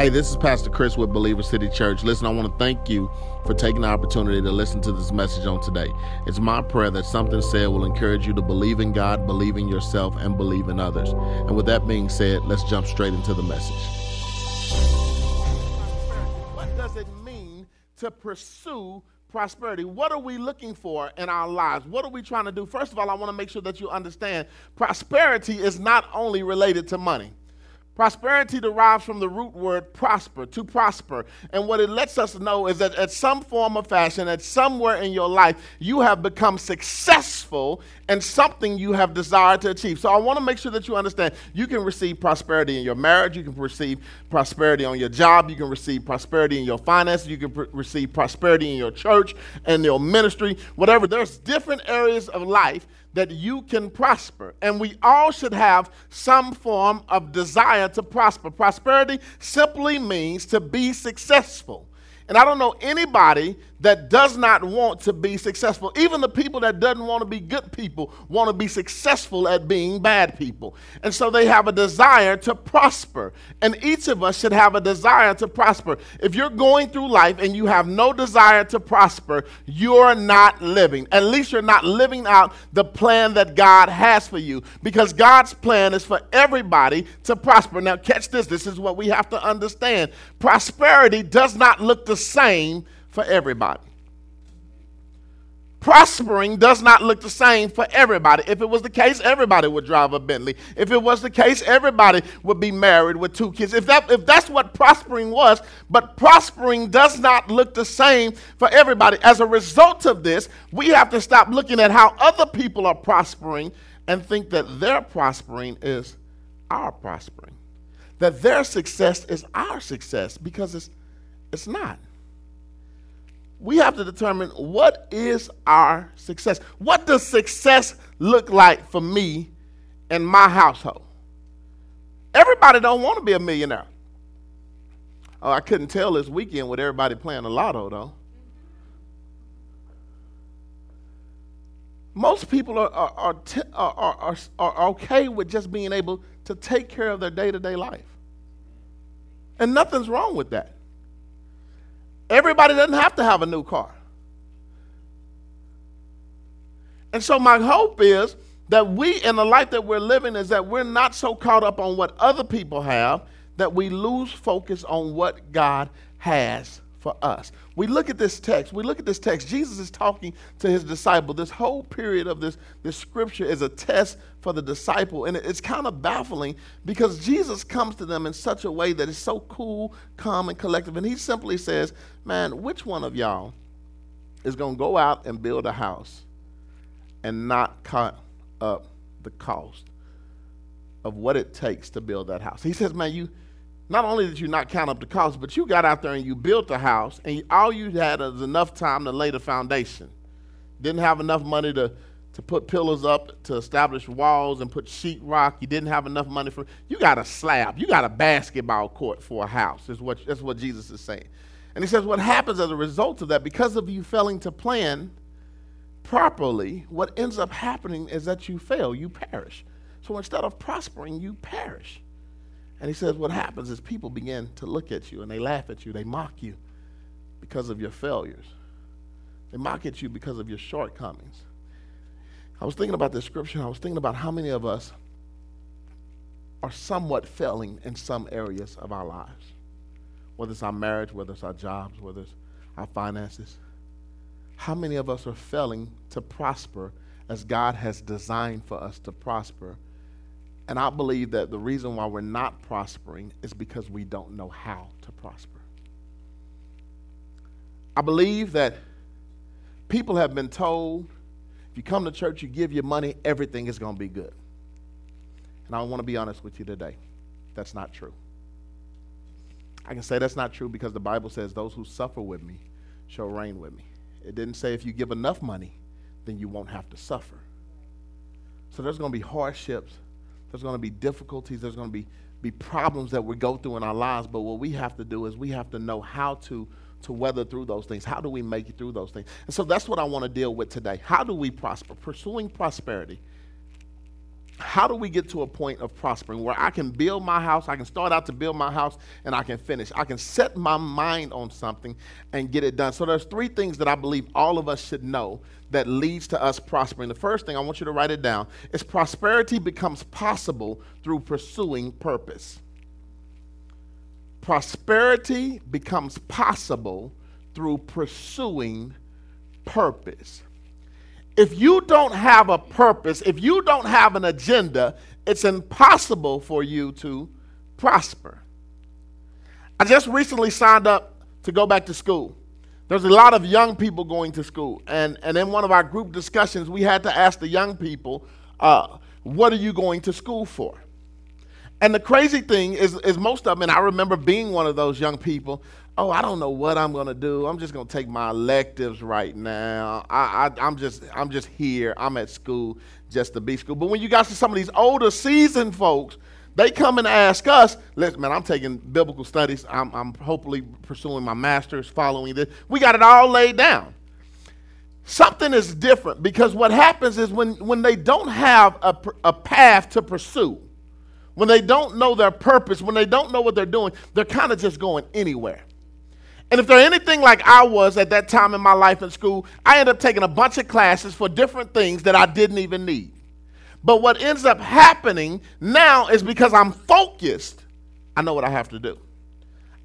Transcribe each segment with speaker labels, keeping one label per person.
Speaker 1: Hey, this is Pastor Chris with Believer City Church. Listen, I want to thank you for taking the opportunity to listen to this message on today. It's my prayer that something said will encourage you to believe in God, believe in yourself, and believe in others. And with that being said, let's jump straight into the message. What does it mean to pursue prosperity. What are we looking for in our lives? What are we trying to do? First of all, I want to make sure that you understand prosperity is not only related to money. Prosperity derives from the root word prosper, to prosper. And what it lets us know is that at some form of fashion, at somewhere in your life, you have become successful in something you have desired to achieve. So I want to make sure that you understand you can receive prosperity in your marriage, you can receive prosperity on your job, you can receive prosperity in your finances, you can pr- receive prosperity in your church and your ministry, whatever. There's different areas of life that you can prosper. And we all should have some form of desire to prosper. Prosperity simply means to be successful. And I don't know anybody that does not want to be successful. Even the people that doesn't want to be good people want to be successful at being bad people. And so they have a desire to prosper. And each of us should have a desire to prosper. If you're going through life and you have no desire to prosper, you're not living. At least you're not living out the plan that God has for you because God's plan is for everybody to prosper. Now catch this. This is what we have to understand. Prosperity does not look the same for everybody. Prospering does not look the same for everybody. If it was the case, everybody would drive a Bentley. If it was the case, everybody would be married with two kids. If, that, if that's what prospering was, but prospering does not look the same for everybody. As a result of this, we have to stop looking at how other people are prospering and think that their prospering is our prospering. That their success is our success because it's, it's not we have to determine what is our success. What does success look like for me and my household? Everybody don't want to be a millionaire. Oh, I couldn't tell this weekend with everybody playing the lotto though. Most people are, are, are, t- are, are, okay with just being able to take care of their day to day life. And nothing's wrong with that. Everybody doesn't have to have a new car. And so, my hope is that we, in the life that we're living, is that we're not so caught up on what other people have that we lose focus on what God has for us. We look at this text, we look at this text. Jesus is talking to his disciple. This whole period of this, this scripture is a test for the disciple. And it's kind of baffling because Jesus comes to them in such a way that is so cool, calm, and collective. And he simply says, Man, which one of y'all is going to go out and build a house and not cut up the cost of what it takes to build that house? He says, Man, you not only did you not count up the cost, but you got out there and you built a house, and all you had was enough time to lay the foundation. Didn't have enough money to, to put pillars up, to establish walls, and put sheetrock. You didn't have enough money for. You got a slab. You got a basketball court for a house. Is what that's what Jesus is saying. And he says, what happens as a result of that, because of you failing to plan properly, what ends up happening is that you fail. You perish. So instead of prospering, you perish. And he says, What happens is people begin to look at you and they laugh at you, they mock you because of your failures, they mock at you because of your shortcomings. I was thinking about this scripture, I was thinking about how many of us are somewhat failing in some areas of our lives, whether it's our marriage, whether it's our jobs, whether it's our finances. How many of us are failing to prosper as God has designed for us to prosper? And I believe that the reason why we're not prospering is because we don't know how to prosper. I believe that people have been told if you come to church, you give your money, everything is going to be good. And I want to be honest with you today. That's not true. I can say that's not true because the Bible says those who suffer with me shall reign with me. It didn't say if you give enough money, then you won't have to suffer. So there's going to be hardships there's going to be difficulties. There's going to be, be problems that we go through in our lives. But what we have to do is we have to know how to, to weather through those things. How do we make it through those things? And so that's what I want to deal with today. How do we prosper? Pursuing prosperity. How do we get to a point of prospering where I can build my house, I can start out to build my house, and I can finish? I can set my mind on something and get it done. So there's three things that I believe all of us should know that leads to us prospering. The first thing I want you to write it down is prosperity becomes possible through pursuing purpose. Prosperity becomes possible through pursuing purpose if you don't have a purpose, if you don't have an agenda, it's impossible for you to prosper. I just recently signed up to go back to school. There's a lot of young people going to school. And, and in one of our group discussions, we had to ask the young people, uh, What are you going to school for? And the crazy thing is, is most of them, and I remember being one of those young people, oh, I don't know what I'm to do. I'm just to take my electives right now. I, I, am just, I'm just here. I'm at school just to be school. But when you got to some of these older, seasoned folks, they come and ask us, listen, man, I'm taking biblical studies. I'm, I'm hopefully pursuing my master's, following this. We got it all laid down. Something is different because what happens is when, when they don't have a, a path to pursue, when they don't know their purpose, when they don't know what they're doing, they're kind of just going anywhere. And if they're anything like I was at that time in my life in school, I end up taking a bunch of classes for different things that I didn't even need. But what ends up happening now is because I'm focused, I know what I have to do.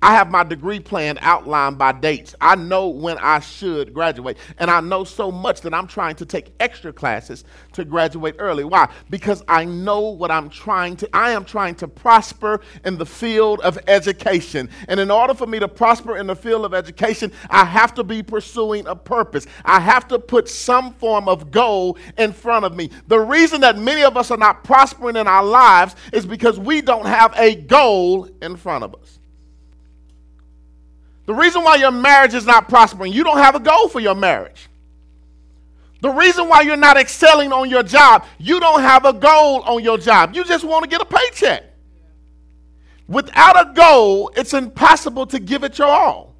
Speaker 1: I have my degree plan outlined by dates. I know when I should graduate. And I know so much that I'm trying to take extra classes to graduate early. Why? Because I know what I'm trying to I am trying to prosper in the field of education. And in order for me to prosper in the field of education, I have to be pursuing a purpose. I have to put some form of goal in front of me. The reason that many of us are not prospering in our lives is because we don't have a goal in front of us. The reason why your marriage is not prospering, you don't have a goal for your marriage. The reason why you're not excelling on your job, you don't have a goal on your job. You just want to get a paycheck. Without a goal, it's impossible to give it your all.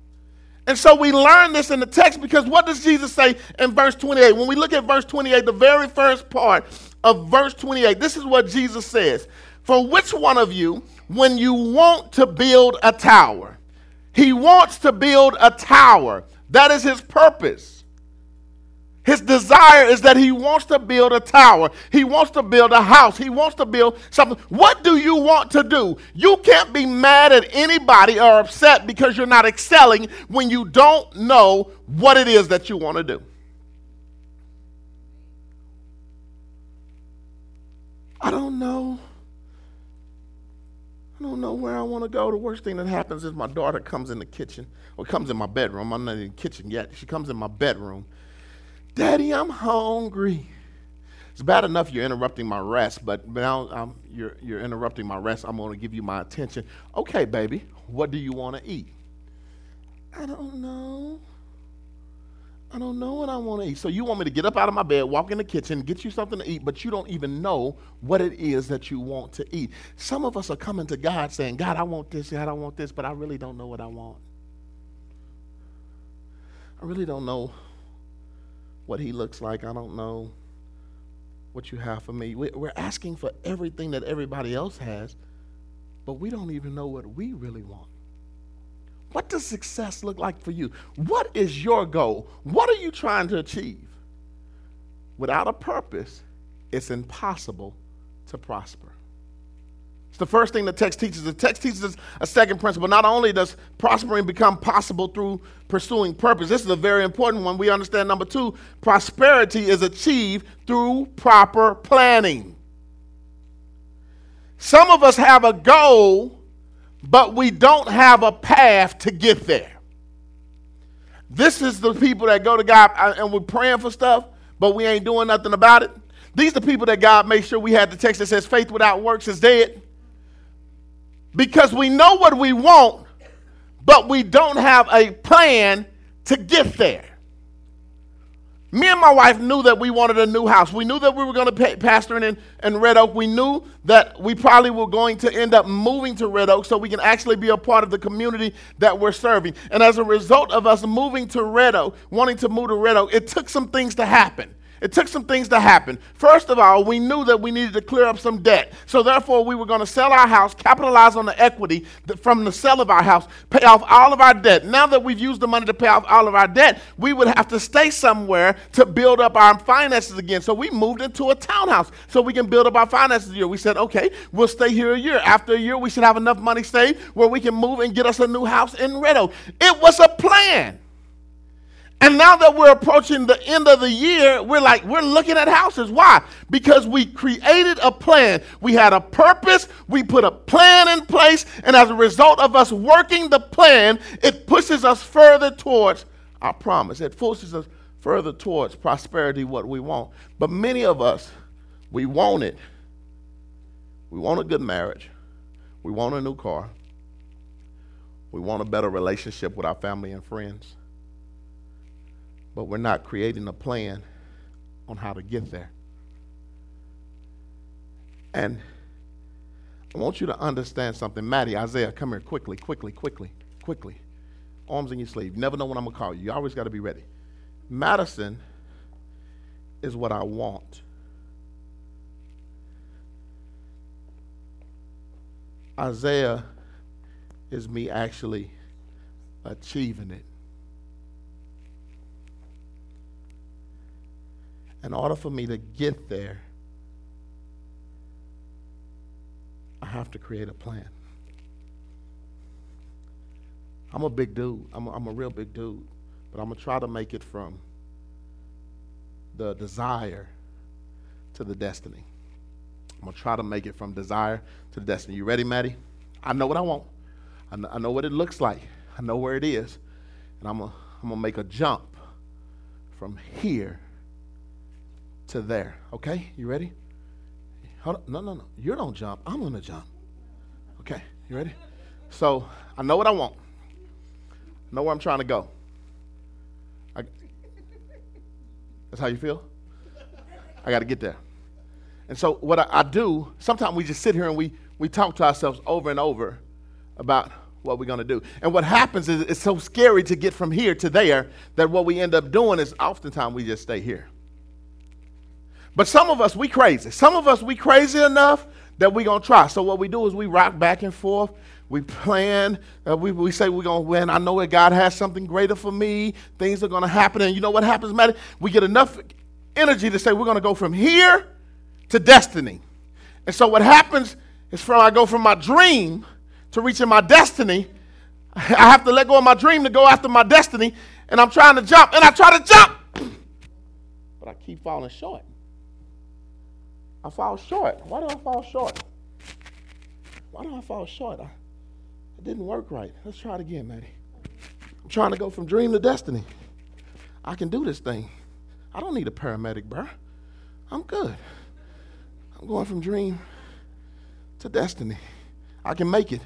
Speaker 1: And so we learn this in the text because what does Jesus say in verse 28? When we look at verse 28, the very first part of verse 28, this is what Jesus says For which one of you, when you want to build a tower, he wants to build a tower. That is his purpose. His desire is that he wants to build a tower. He wants to build a house. He wants to build something. What do you want to do? You can't be mad at anybody or upset because you're not excelling when you don't know what it is that you want to do. I don't know. I don't know where I want to go. The worst thing that happens is my daughter comes in the kitchen, or comes in my bedroom. I'm not in the kitchen yet. She comes in my bedroom. Daddy, I'm hungry. It's bad enough you're interrupting my rest, but now you're, you're interrupting my rest. I'm going to give you my attention. Okay, baby, what do you want to eat? I don't know. I don't know what I want to eat. So you want me to get up out of my bed, walk in the kitchen, get you something to eat, but you don't even know what it is that you want to eat. Some of us are coming to God saying, God, I want this, God, I want this, but I really don't know what I want. I really don't know what he looks like. I don't know what you have for me. We're asking for everything that everybody else has, but we don't even know what we really want. What does success look like for you? What is your goal? What are you trying to achieve? Without a purpose, it's impossible to prosper. It's the first thing the text teaches. The text teaches us a second principle. Not only does prospering become possible through pursuing purpose, this is a very important one. We understand number two prosperity is achieved through proper planning. Some of us have a goal but we don't have a path to get there. This is the people that go to God and we're praying for stuff, but we ain't doing nothing about it. These are the people that God made sure we had the text that says faith without works is dead. Because we know what we want, but we don't have a plan to get there. Me and my wife knew that we wanted a new house. We knew that we were going to pastor in, in Red Oak. We knew that we probably were going to end up moving to Red Oak so we can actually be a part of the community that we're serving. And as a result of us moving to Red Oak, wanting to move to Red Oak, it took some things to happen. It took some things to happen. First of all, we knew that we needed to clear up some debt. So therefore, we were going to sell our house, capitalize on the equity from the sale of our house, pay off all of our debt. Now that we've used the money to pay off all of our debt, we would have to stay somewhere to build up our finances again. So we moved into a townhouse so we can build up our finances a year. We said, okay, we'll stay here a year. After a year, we should have enough money saved where we can move and get us a new house in Red Oak. It was a plan. And now that we're approaching the end of the year, we're like, we're looking at houses. Why? Because we created a plan. We had a purpose. We put a plan in place. And as a result of us working the plan, it pushes us further towards our promise. It forces us further towards prosperity, what we want. But many of us, we want it. We want a good marriage. We want a new car. We want a better relationship with our family and friends but we're not creating a plan on how to get there. And I want you to understand something. Maddie, Isaiah, come here quickly, quickly, quickly, quickly. Arms in your sleeve. You never know when I'm going to call you. You always got to be ready. Madison is what I want. Isaiah is me actually achieving it. In order for me to get there, I have to create a plan. I'm a big dude. I'm a, I'm a real big dude. But I'm going to try to make it from the desire to the destiny. I'm going to try to make it from desire to the destiny. You ready, Maddie? I know what I want. I know, I know what it looks like. I know where it is. And I'm going I'm going to make a jump from here to there. Okay? You ready? No, no, no. You don't jump. I'm going to jump. Okay? You ready? So I know what I want. I know where I'm trying to go. I, that's how you feel? I got to get there. And so what I, I do, sometimes we just sit here and we, we talk to ourselves over and over about what we're going to do. And what happens is it's so scary to get from here to there that what we end up doing is oftentimes we just stay here. But some of us, we crazy. Some of us, we crazy enough that we're going to try. So what we do is we rock back and forth. We plan. Uh, we, we say we're going to win. I know that God has something greater for me. Things are going to happen. And you know what happens, Matt? We get enough energy to say we're going to go from here to destiny. And so what happens is from I go from my dream to reaching my destiny, I have to let go of my dream to go after my destiny. And I'm trying to jump. And I try to jump. But I keep falling short. I fall short. Why do I fall short? Why do I fall short? I, it didn't work right. Let's try it again, Maddie. I'm trying to go from dream to destiny. I can do this thing. I don't need a paramedic, bro. I'm good. I'm going from dream to destiny. I can make it.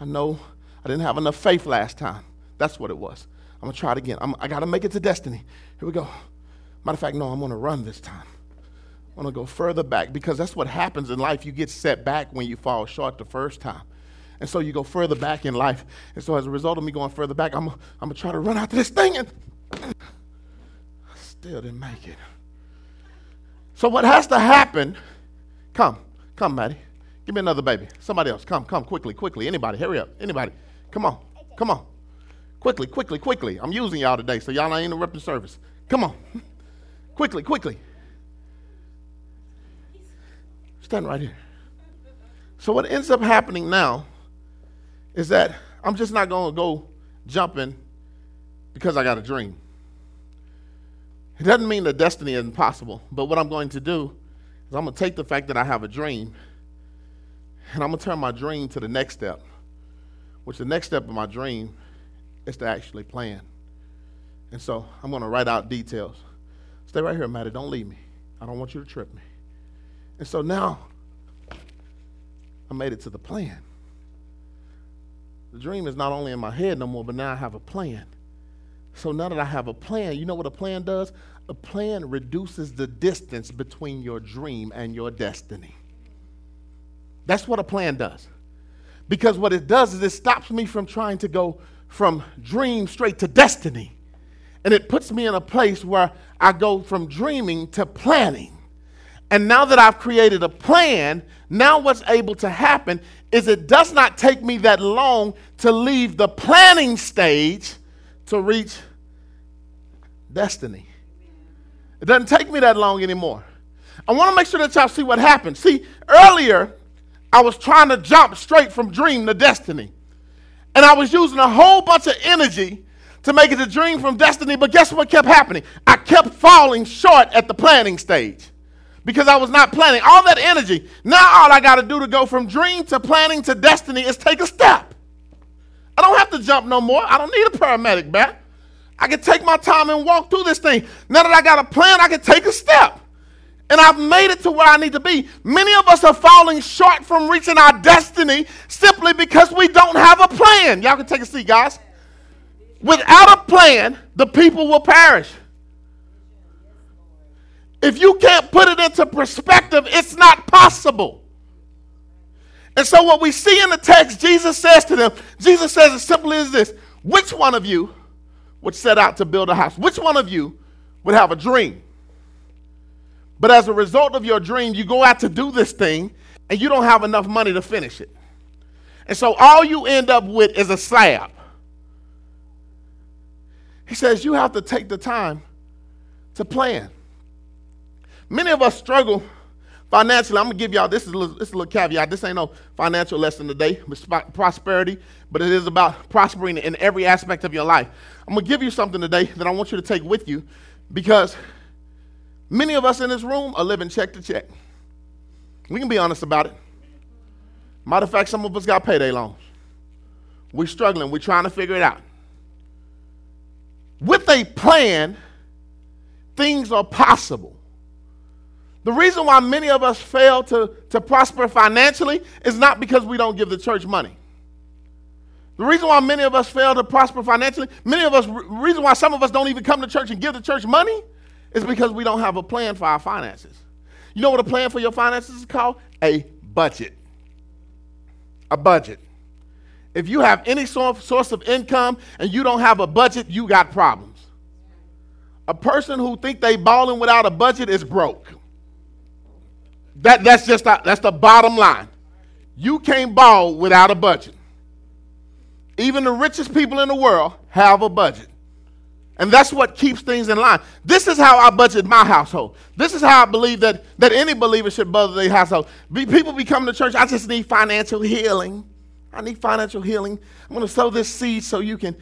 Speaker 1: I know I didn't have enough faith last time. That's what it was. I'm to try it again. I'm, I got to make it to destiny. Here we go. Matter of fact, no, I'm to run this time. I want to go further back because that's what happens in life. You get set back when you fall short the first time. And so you go further back in life. And so as a result of me going further back, I'm, I'm going to try to run after this thing. And I still didn't make it. So what has to happen, come, come, Maddie. Give me another baby. Somebody else. Come, come, quickly, quickly. Anybody, hurry up. Anybody. Come on, come on. Quickly, quickly, quickly. I'm using y'all today, so y'all not interrupting service. Come on. quickly, quickly. Stand right here. So what ends up happening now is that I'm just not going to go jumping because I got a dream. It doesn't mean that destiny is impossible, but what I'm going to do is I'm going to take the fact that I have a dream and I'm going to turn my dream to the next step, which the next step of my dream is to actually plan. And so I'm going to write out details. Stay right here, Maddie. Don't leave me. I don't want you to trip me. And so now I made it to the plan. The dream is not only in my head no more, but now I have a plan. So now that I have a plan, you know what a plan does? A plan reduces the distance between your dream and your destiny. That's what a plan does. Because what it does is it stops me from trying to go from dream straight to destiny. And it puts me in a place where I go from dreaming to planning. And now that I've created a plan, now what's able to happen is it does not take me that long to leave the planning stage to reach destiny. It doesn't take me that long anymore. I want to make sure that y'all see what happened. See, earlier, I was trying to jump straight from dream to destiny. And I was using a whole bunch of energy to make it a dream from destiny, but guess what kept happening? I kept falling short at the planning stage because I was not planning. All that energy. Now, all I got to do to go from dream to planning to destiny is take a step. I don't have to jump no more. I don't need a paramedic back. I can take my time and walk through this thing. Now that I got a plan, I can take a step. And I've made it to where I need to be. Many of us are falling short from reaching our destiny simply because we don't have a plan. Y'all can take a seat, guys. Without a plan, the people will perish. If you can't put it into perspective, it's not possible. And so, what we see in the text, Jesus says to them, Jesus says as simply as this Which one of you would set out to build a house? Which one of you would have a dream? But as a result of your dream, you go out to do this thing and you don't have enough money to finish it. And so all you end up with is a slab. He says you have to take the time to plan. Many of us struggle financially. I'm gonna give y'all this is a little, this is a little caveat. This ain't no financial lesson today, prosperity, but it is about prospering in every aspect of your life. I'm gonna give you something today that I want you to take with you because Many of us in this room are living check to check. We can be honest about it. Matter of fact, some of us got payday loans. We're struggling, we're trying to figure it out. With a plan, things are possible. The reason why many of us fail to, to prosper financially is not because we don't give the church money. The reason why many of us fail to prosper financially, many of us, reason why some of us don't even come to church and give the church money is because we don't have a plan for our finances. You know what a plan for your finances is called? A budget. A budget. If you have any source of income and you don't have a budget, you got problems. A person who think they balling without a budget is broke. That, that's just that's the bottom line. You can't ball without a budget. Even the richest people in the world have a budget. And that's what keeps things in line. This is how I budget my household. This is how I believe that, that any believer should budget their household. People be, people become to church, I just need financial healing. I need financial healing. I'm going to sow this seed so you can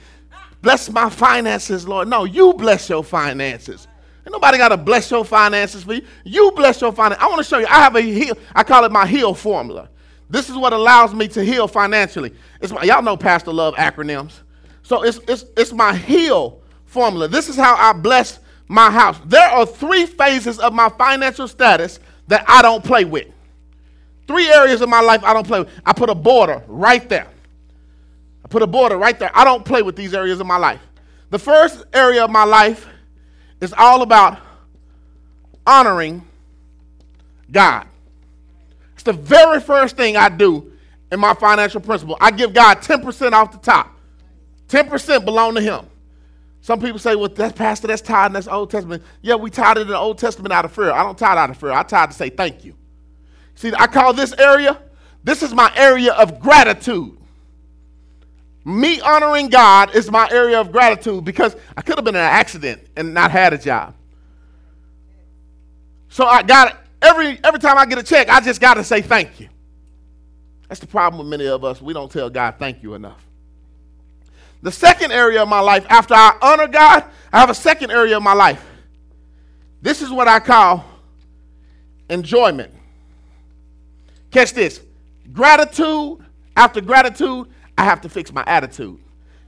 Speaker 1: bless my finances, Lord. No, you bless your finances. Ain't nobody got to bless your finances for you. You bless your finances. I want to show you. I have a heal. I call it my heal formula. This is what allows me to heal financially. It's my, y'all know Pastor love acronyms. So it's, it's, it's my heal formula. This is how I bless my house. There are three phases of my financial status that I don't play with. Three areas of my life I don't play with. I put a border right there. I put a border right there. I don't play with these areas of my life. The first area of my life is all about honoring God. It's the very first thing I do in my financial principle. I give God 10% off the top. 10% belong to him. Some people say, well, that's pastor, that's tied in that's Old Testament. Yeah, we tied it in the Old Testament out of fear. I don't it out of fear. I tie it to say thank you. See, I call this area, this is my area of gratitude. Me honoring God is my area of gratitude because I could have been in an accident and not had a job. So I got. Every, every time I get a check, I just got to say thank you. That's the problem with many of us. We don't tell God thank you enough. The second area of my life, after I honor God, I have a second area of my life. This is what I call enjoyment. Catch this gratitude, after gratitude, I have to fix my attitude.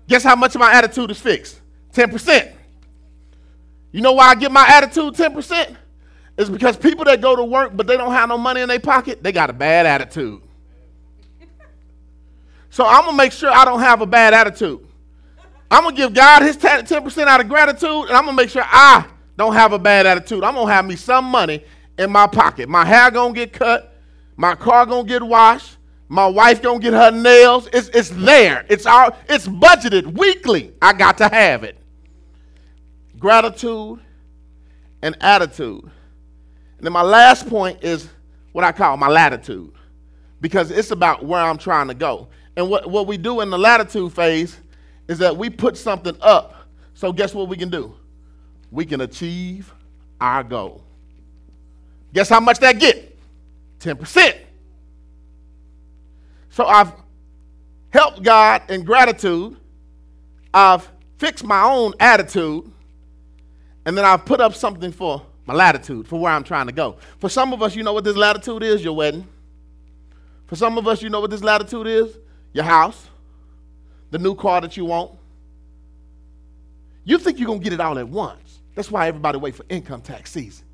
Speaker 1: Guess how much of my attitude is fixed? 10%. You know why I get my attitude 10%? It's because people that go to work but they don't have no money in their pocket, they got a bad attitude. So I'm gonna make sure I don't have a bad attitude. I'm gonna give God his 10% out of gratitude, and I'm gonna make sure I don't have a bad attitude. I'm gonna have me some money in my pocket. My hair gonna get cut, my car gonna get washed, my wife gonna get her nails. It's, it's there. It's all it's budgeted weekly. I got to have it. gratitude, and attitude. And then my last point is what I call my latitude, because it's about where I'm trying to go. And what, what we do in the latitude phase is that we put something up. So, guess what we can do? We can achieve our goal. Guess how much that get? 10%. So I've helped God in gratitude. I've fixed my own attitude. And then I've put up something for my latitude, for where I'm trying to go. For some of us, you know what this latitude is? Your wedding. For some of us, you know what this latitude is? Your house. The new car that you want. You think you're going to get it all at once. That's why everybody wait for income tax season.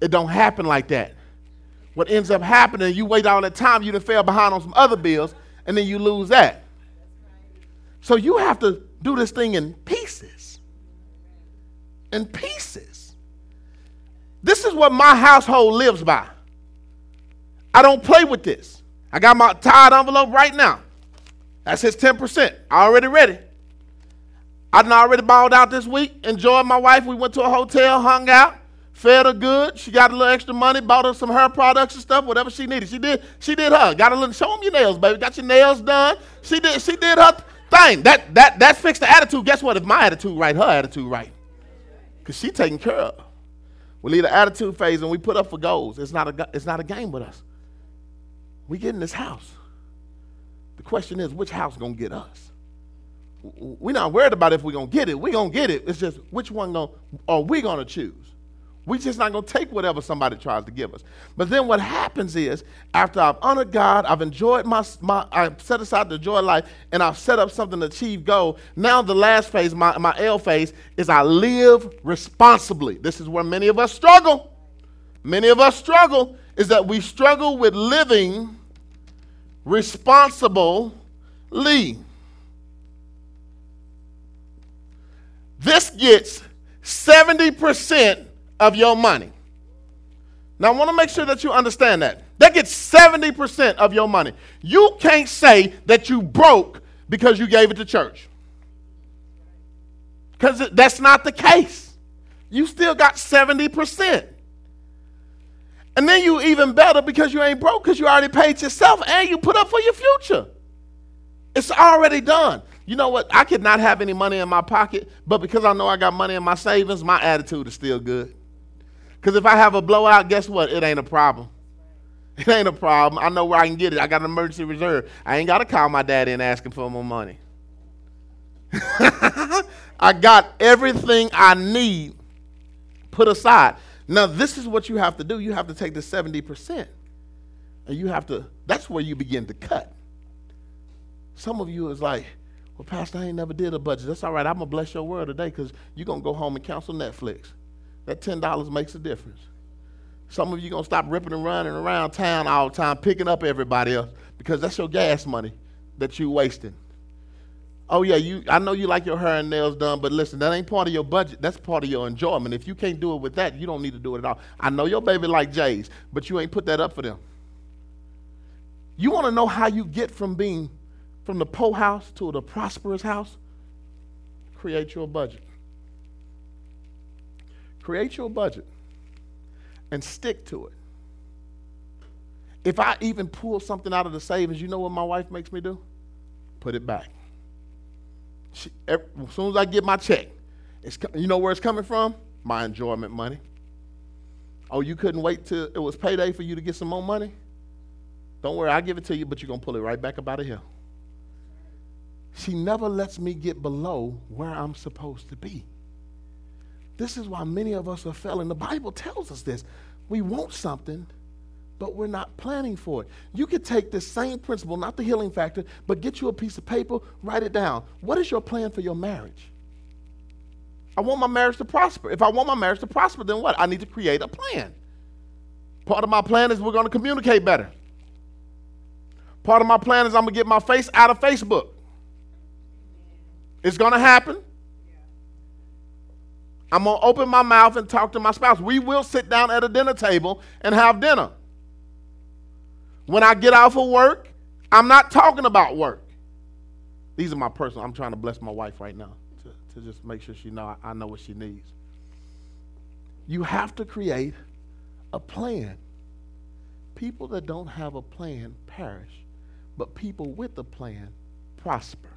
Speaker 1: It don't happen like that. What ends up happening, you wait all that time, you done fell behind on some other bills, and then you lose that. So you have to do this thing in pieces. In pieces. This is what my household lives by. I don't play with this. I got my tied envelope right now. That says 10%. I already ready. I done already balled out this week, enjoyed my wife. We went to a hotel, hung out fed her good. She got a little extra money, bought her some hair products and stuff, whatever she needed. She did. She did her. Got a little. Show them your nails, baby. Got your nails done. She did. She did her thing. That that that fixed the attitude. Guess what? If my attitude right, her attitude right, because she taken care of. We leave the attitude phase and we put up for goals. It's not a it's not a game with us. We get in this house. The question is, which house gonna get us? We're not worried about if we're gonna get it. We're gonna get it. It's just which one gonna are we gonna choose? We're just not going to take whatever somebody tries to give us. But then what happens is, after I've honored God, I've enjoyed my, my I've set aside the joy of life, and I've set up something to achieve goal. Now the last phase, my, my L phase, is I live responsibly. This is where many of us struggle. Many of us struggle is that we struggle with living responsibly. This gets 70% of your money. Now, I want to make sure that you understand that. They get 70% of your money. You can't say that you broke because you gave it to church. Because that's not the case. You still got 70%. And then you even better because you ain't broke because you already paid yourself and you put up for your future. It's already done. You know what? I could not have any money in my pocket, but because I know I got money in my savings, my attitude is still good. Because if I have a blowout, guess what? It ain't a problem. It ain't a problem. I know where I can get it. I got an emergency reserve. I ain't got to call my daddy and ask him for more money. I got everything I need put aside. Now, this is what you have to do. You have to take the 70%. And you have to, that's where you begin to cut. Some of you is like, well, Pastor, I ain't never did a budget. That's all right. I'm going to bless your word today because you're going to go home and cancel Netflix that $10 makes a difference. Some of you going to stop ripping and running around town all the time, picking up everybody else, because that's your gas money that you're wasting. Oh yeah, you. I know you like your hair and nails done, but listen, that ain't part of your budget. That's part of your enjoyment. If you can't do it with that, you don't need to do it at all. I know your baby like J's, but you ain't put that up for them. You want to know how you get from being from the poor house to the prosperous house? Create your budget. Create your budget and stick to it. If I even pull something out of the savings, you know what my wife makes me do? Put it back. She, every, as soon as I get my check, it's, you know where it's coming from? My enjoyment money. Oh, you couldn't wait till it was payday for you to get some more money? Don't worry, I'll give it to you, but you're going to pull it right back up out of here. She never lets me get below where I'm supposed to be. This is why many of us are failing. The Bible tells us this. We want something, but we're not planning for it. You could take this same principle, not the healing factor, but get you a piece of paper, write it down. What is your plan for your marriage? I want my marriage to prosper. If I want my marriage to prosper, then what? I need to create a plan. Part of my plan is we're going to communicate better. Part of my plan is I'm going to get my face out of Facebook. It's going to happen. I'm going to open my mouth and talk to my spouse. We will sit down at a dinner table and have dinner. When I get off of work, I'm not talking about work. These are my personal. I'm trying to bless my wife right now to to just make sure she know I, I know what she needs. You have to create a plan. People that don't have a plan perish, but people with a plan prosper.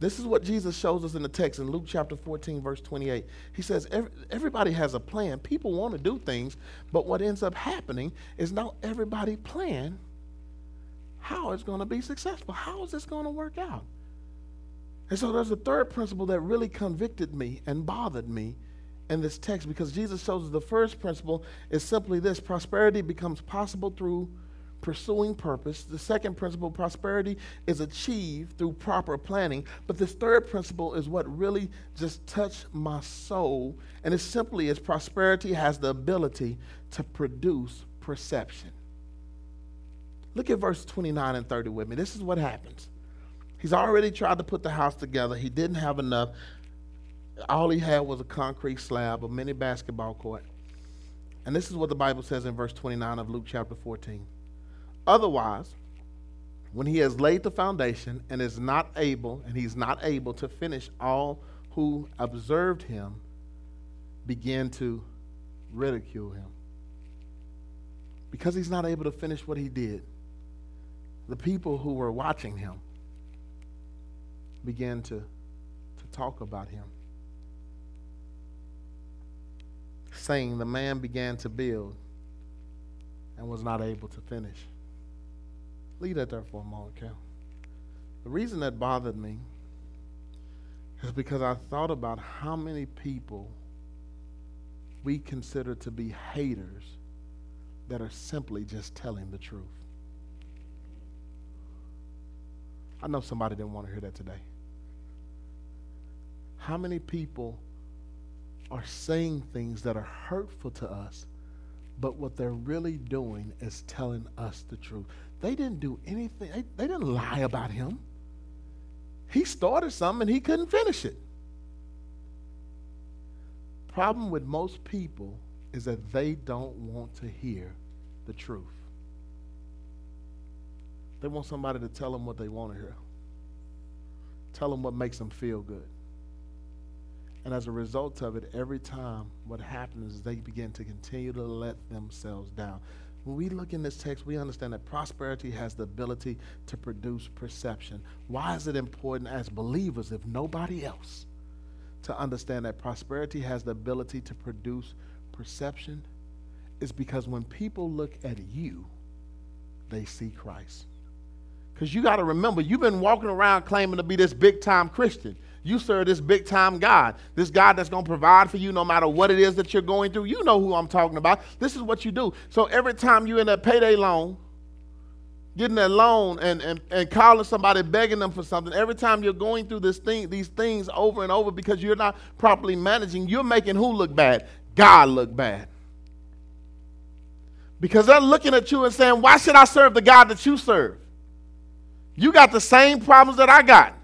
Speaker 1: This is what Jesus shows us in the text in Luke chapter 14, verse 28. He says, Everybody has a plan. People want to do things, but what ends up happening is now everybody plan how it's going to be successful. How is this going to work out? And so there's a third principle that really convicted me and bothered me in this text because Jesus shows us the first principle is simply this prosperity becomes possible through pursuing purpose. The second principle, prosperity, is achieved through proper planning. But this third principle is what really just touched my soul. And it simply is prosperity has the ability to produce perception. Look at verse 29 and 30 with me. This is what happens. He's already tried to put the house together. He didn't have enough. All he had was a concrete slab, a mini basketball court. And this is what the Bible says in verse 29 of Luke chapter 14. Otherwise, when he has laid the foundation and is not able, and he's not able to finish, all who observed him begin to ridicule him. Because he's not able to finish what he did, the people who were watching him began to, to talk about him. Saying the man began to build and was not able to finish. Leave that there for a moment, Cal. The reason that bothered me is because I thought about how many people we consider to be haters that are simply just telling the truth. I know somebody didn't want to hear that today. How many people are saying things that are hurtful to us, but what they're really doing is telling us the truth? They didn't do anything, they, they didn't lie about him. He started something and he couldn't finish it. Problem with most people is that they don't want to hear the truth. They want somebody to tell them what they want to hear, tell them what makes them feel good. And as a result of it, every time what happens is they begin to continue to let themselves down. When we look in this text, we understand that prosperity has the ability to produce perception. Why is it important as believers, if nobody else, to understand that prosperity has the ability to produce perception? Is because when people look at you, they see Christ. Because you got to remember, you've been walking around claiming to be this big time Christian. You serve this big time God, this God that's going to provide for you no matter what it is that you're going through. You know who I'm talking about. This is what you do. So every time you're in that payday loan, getting that loan and, and, and calling somebody, begging them for something, every time you're going through this thing, these things over and over because you're not properly managing, you're making who look bad? God look bad. Because they're looking at you and saying, Why should I serve the God that you serve? You got the same problems that I got.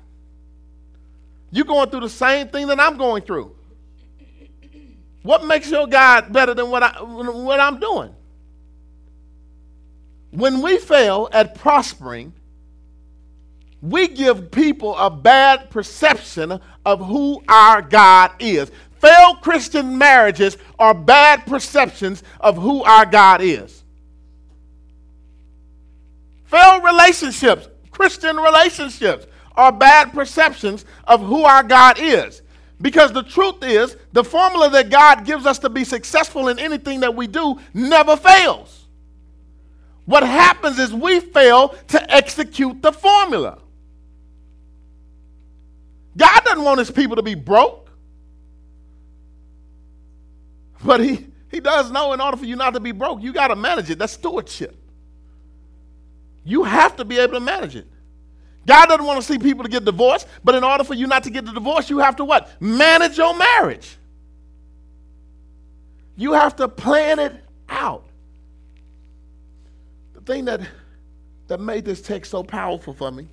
Speaker 1: You're going through the same thing that I'm going through. What makes your God better than what, I, what I'm doing? When we fail at prospering, we give people a bad perception of who our God is. Failed Christian marriages are bad perceptions of who our God is. Failed relationships, Christian relationships, are bad perceptions of who our God is. Because the truth is, the formula that God gives us to be successful in anything that we do never fails. What happens is we fail to execute the formula. God doesn't want his people to be broke. But he, he does know in order for you not to be broke, you got to manage it. That's stewardship. You have to be able to manage it. God doesn't want to see people to get divorced, but in order for you not to get the divorce, you have to what? Manage your marriage. You have to plan it out. The thing that that made this text so powerful for me,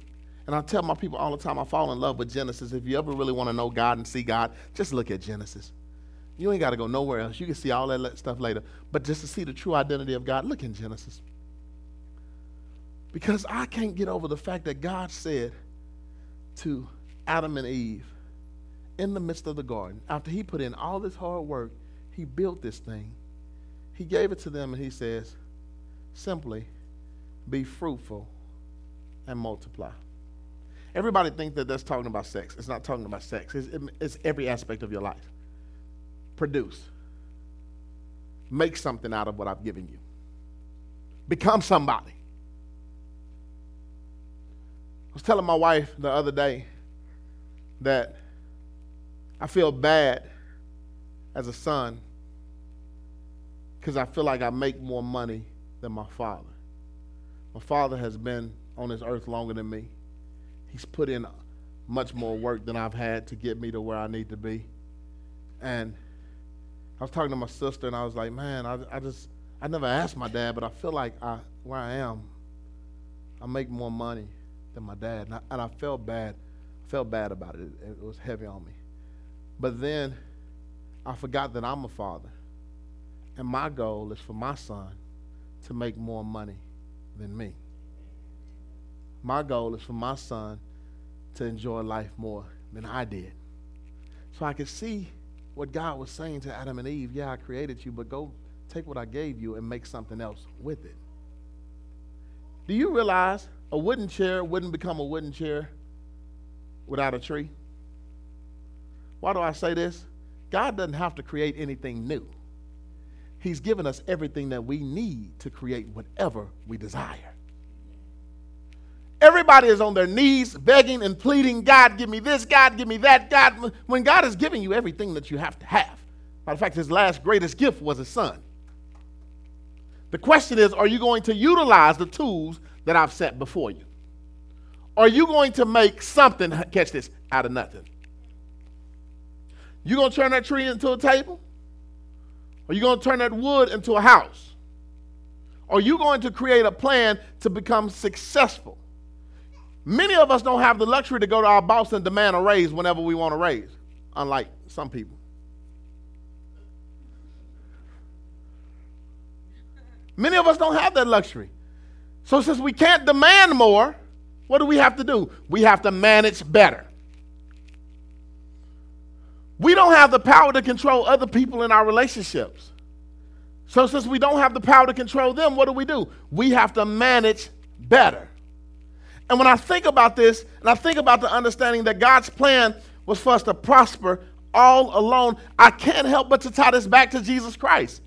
Speaker 1: and I tell my people all the time, I fall in love with Genesis. If you ever really want to know God and see God, just look at Genesis. You ain't got to go nowhere else. You can see all that stuff later. But just to see the true identity of God, look in Genesis. Because I can't get over the fact that God said to Adam and Eve, in the midst of the garden, after he put in all this hard work, he built this thing. He gave it to them and he says, simply, be fruitful and multiply. Everybody thinks that that's talking about sex. It's not talking about sex. It's, it's every aspect of your life. Produce. Make something out of what I've given you. Become somebody. I was telling my wife the other day that I feel bad as a son because I feel like I make more money than my father. My father has been on this earth longer than me. He's put in much more work than I've had to get me to where I need to be. And I was talking to my sister, and I was like, man, I, I just, I never asked my dad, but I feel like I, where I am, I make more money than my dad. And I, and I felt bad. Felt bad about it. it. It was heavy on me. But then I forgot that I'm a father. And my goal is for my son to make more money than me. My goal is for my son to enjoy life more than I did. So I could see what God was saying to Adam and Eve. Yeah, I created you, but go take what I gave you and make something else with it. Do you realize a wooden chair wouldn't become a wooden chair without a tree? Why do I say this? God doesn't have to create anything new. He's given us everything that we need to create whatever we desire. Everybody is on their knees begging and pleading, God, give me this, God, give me that, God, when God is giving you everything that you have to have. Matter of fact, his last greatest gift was his son. The question is, are you going to utilize the tools that I've set before you? Are you going to make something, catch this, out of nothing? You going to turn that tree into a table? Are you going to turn that wood into a house? Are you going to create a plan to become successful? Many of us don't have the luxury to go to our boss and demand a raise whenever we want a raise, unlike some people. Many of us don't have that luxury. So, since we can't demand more, what do we have to do? We have to manage better. We don't have the power to control other people in our relationships. So, since we don't have the power to control them, what do we do? We have to manage better. And when I think about this, and I think about the understanding that God's plan was for us to prosper all alone, I can't help but to tie this back to Jesus Christ.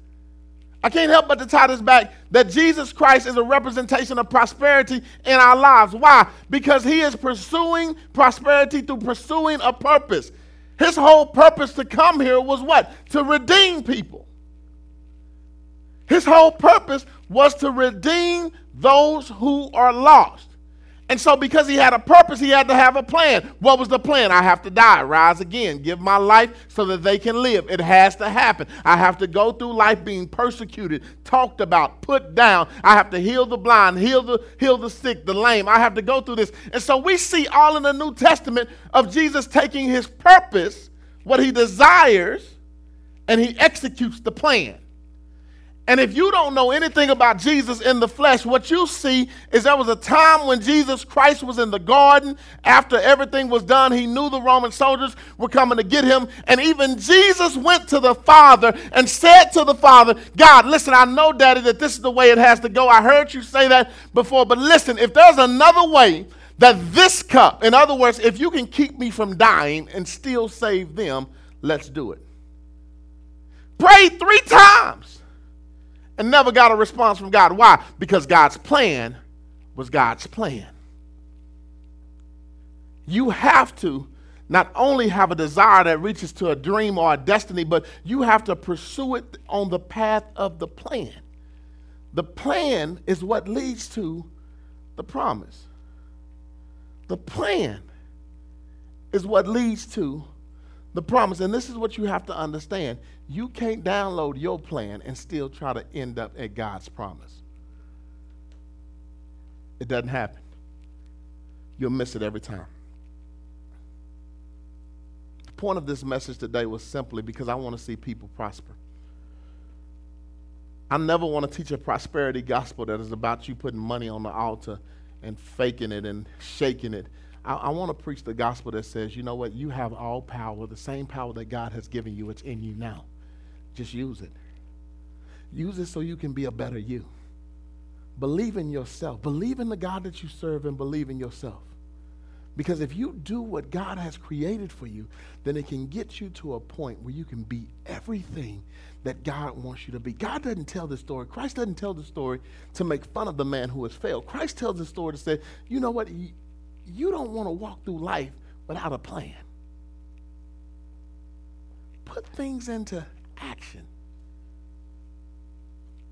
Speaker 1: I can't help but to tie this back that Jesus Christ is a representation of prosperity in our lives. Why? Because he is pursuing prosperity through pursuing a purpose. His whole purpose to come here was what? To redeem people. His whole purpose was to redeem those who are lost. And so, because he had a purpose, he had to have a plan. What was the plan? I have to die, rise again, give my life so that they can live. It has to happen. I have to go through life being persecuted, talked about, put down. I have to heal the blind, heal the, heal the sick, the lame. I have to go through this. And so, we see all in the New Testament of Jesus taking his purpose, what he desires, and he executes the plan. And if you don't know anything about Jesus in the flesh, what you see is there was a time when Jesus Christ was in the garden. After everything was done, he knew the Roman soldiers were coming to get him. And even Jesus went to the Father and said to the Father, God, listen, I know, Daddy, that this is the way it has to go. I heard you say that before, but listen, if there's another way that this cup, in other words, if you can keep me from dying and still save them, let's do it. Prayed three times and never got a response from God. Why? Because God's plan was God's plan. You have to not only have a desire that reaches to a dream or a destiny, but you have to pursue it on the path of the plan. The plan is what leads to the promise. The plan is what leads to the promise. And this is what you have to understand you can't download your plan and still try to end up at God's promise. It doesn't happen. You'll miss it every time. The point of this message today was simply because I want to see people prosper. I never want to teach a prosperity gospel that is about you putting money on the altar and faking it and shaking it I, I want to preach the gospel that says, you know what, you have all power, the same power that God has given you, it's in you now. Just use it. Use it so you can be a better you. Believe in yourself. Believe in the God that you serve and believe in yourself. Because if you do what God has created for you, then it can get you to a point where you can be everything that God wants you to be. God doesn't tell this story. Christ doesn't tell the story to make fun of the man who has failed. Christ tells the story to say, you know what? You, don't want to walk through life without a plan. Put things into action.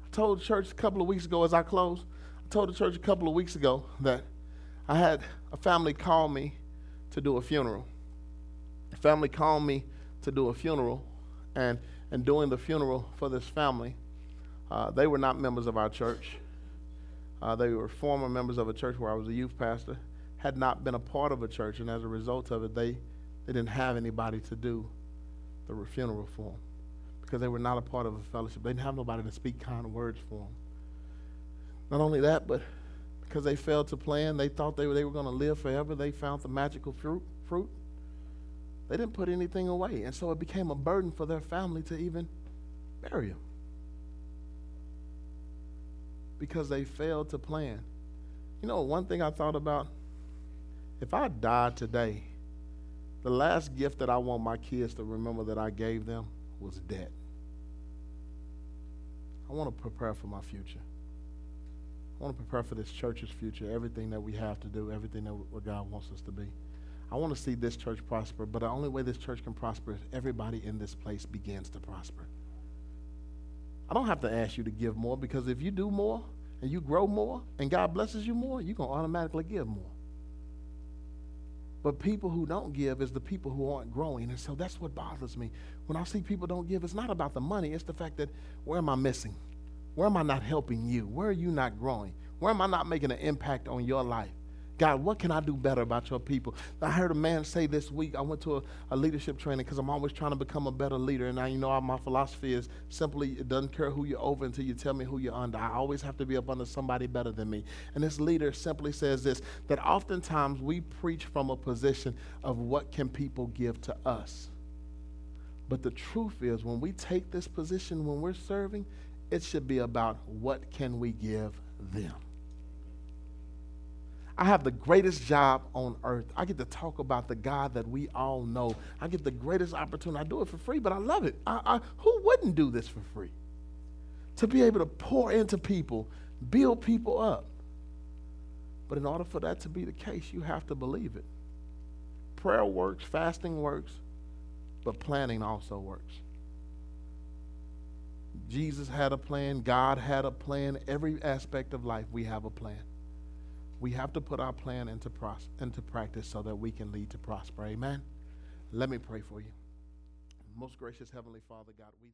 Speaker 1: I told the church a couple of weeks ago as I closed, I told the church a couple of weeks ago that I had a family call me to do a funeral. A family called me to do a funeral, and, and doing the funeral for this family, uh, they were not members of our church. Uh, they were former members of a church where I was a youth pastor, had not been a part of a church, and as a result of it, they, they didn't have anybody to do the funeral for them because they were not a part of a fellowship. They didn't have nobody to speak kind words for them. Not only that, but because they failed to plan. They thought they were, they were going to live forever. They found the magical fruit, fruit. They didn't put anything away. And so it became a burden for their family to even bury him. Because they failed to plan. You know, one thing I thought about if I died today, the last gift that I want my kids to remember that I gave them was debt. I want to prepare for my future. I want to prepare for this church's future, everything that we have to do, everything that what God wants us to be. I want to see this church prosper, but the only way this church can prosper is everybody in this place begins to prosper. I don't have to ask you to give more because if you do more and you grow more and God blesses you more, you're going to automatically give more. But people who don't give is the people who aren't growing. And so that's what bothers me. When I see people don't give, it's not about the money, it's the fact that where am I missing? Where am I not helping you? Where are you not growing? Where am I not making an impact on your life? God, what can I do better about your people? I heard a man say this week, I went to a, a leadership training because I'm always trying to become a better leader. And now, you know, my philosophy is simply it doesn't care who you're over until you tell me who you're under. I always have to be up under somebody better than me. And this leader simply says this that oftentimes we preach from a position of what can people give to us. But the truth is, when we take this position when we're serving, it should be about what can we give them. I have the greatest job on earth. I get to talk about the God that we all know. I get the greatest opportunity. I do it for free, but I love it. I, I, who wouldn't do this for free? To be able to pour into people, build people up. But in order for that to be the case, you have to believe it. Prayer works, fasting works, but planning also works. Jesus had a plan, God had a plan. Every aspect of life, we have a plan. We have to put our plan into, pros- into practice so that we can lead to prosper. Amen. Let me pray for you. Most gracious Heavenly Father, God, we.